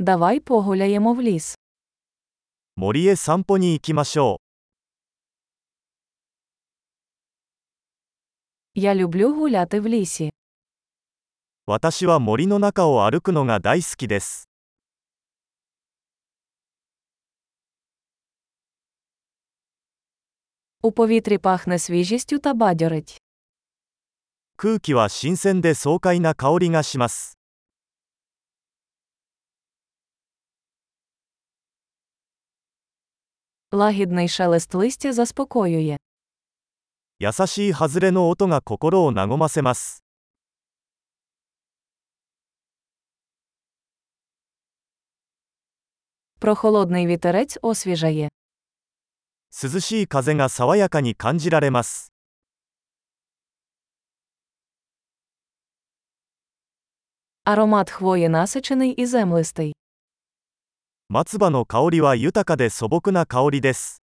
Давай погуляємо в ліс. 森へ散歩に行きましょ Я люблю гуляти в лісі. う。私は森の中を歩くのが大好きです。 У повітрі пахне свіжістю та бадьорить. 空気は新鮮で爽快な香りがします。 Лагідний шелест листя заспокоює. 優しい外れの音が心を和ませます。 Прохолодний вітерець освіжає. 涼しい風が爽やかに感じられます。 Аромат хвої насичений і землистий. 松葉の香りは豊かで素朴な香りです。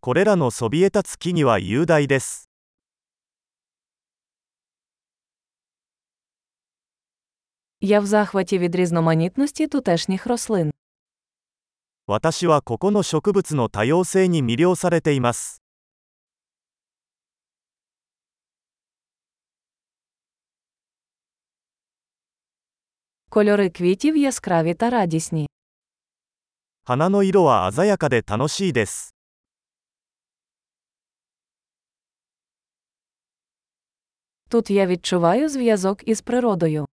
これらのそびえ立つ木々は雄大です。私はここの植物の多様性に魅了されています。Кольори квітів яскраві та радісні. 花の色は鮮やかで楽しいです。 Тут я відчуваю зв'язок із природою.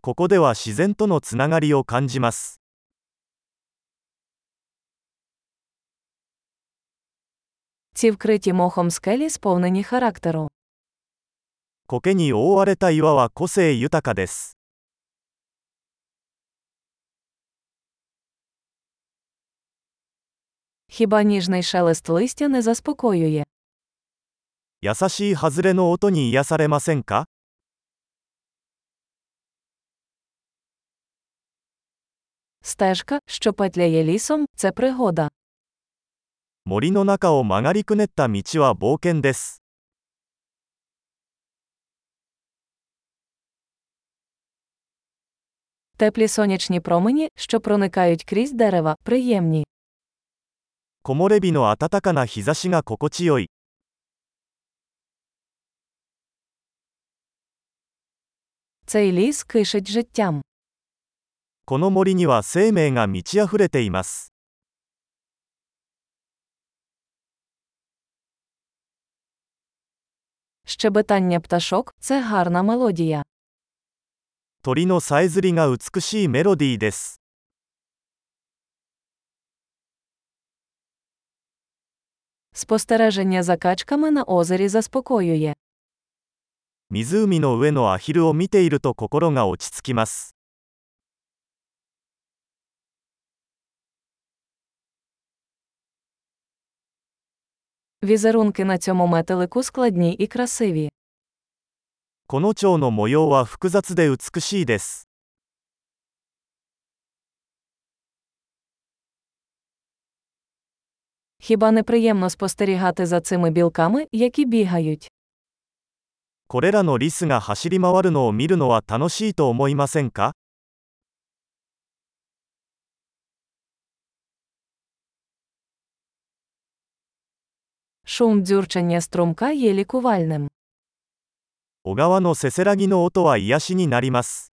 ここでは自然とのつながりを感じます。 Ці вкриті мохом скелі сповнені характеру. 苔に覆われた岩は個性豊かです。 Хіба ніжний шелест листя не заспокоює? 優しい外れの音に癒されませんか Стежка, що петляє лісом, це пригода. 森の中を曲がりくねった道は冒険です。 Теплі сонячні промені, що проникають крізь дерева, приємні. 木漏れ日の暖かな日差しが心地よい。 Цей ліс кишить життям. この森には生命が満ち溢れています。 Щебетання пташок це гарна мелодія. 鳥のさえずりが美しいメロディーです。 Спостереження за качками на озері заспокоює. 湖の上のアヒルを見ていると心が落ち着きます。 Візерунки на цьому метелику складні і красиві. この蝶の模様は複雑で美しいです。 Хіба не приємно спостерігати за цими білками, які бігають? これらのリスが走り回るのを見るのは楽しいと思いませんか Шум дзюрчання струмка є лікувальним. 小川のせせらぎの音は癒しになります。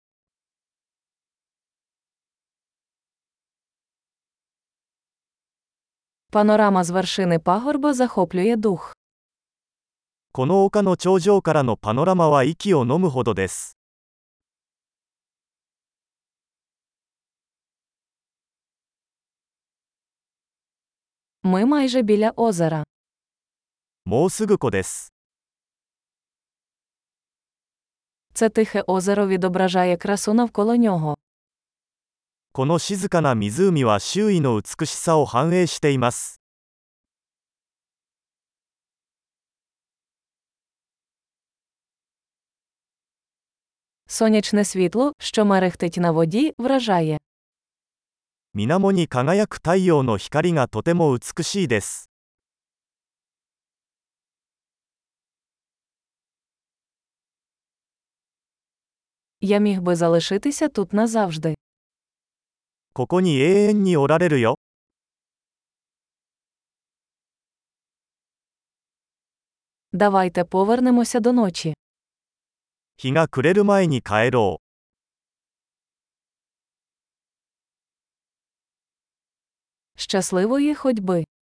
Панорама з вершини пагорба захоплює дух. この丘の頂上からのパノラマは息を飲むほどです。 Ми майже біля озера. もうすぐ湖です。 Це тихе озеро відображає красу навколо нього. この静かな湖は周囲の美しさを反映しています水面に輝く太陽の光がとても美しいです。Я міг би залишитися тут назавжди. ここに永遠におられるよ。 Давайте повернемося до ночі. 日が暮れる前に帰ろう。 Щасливої ходьби!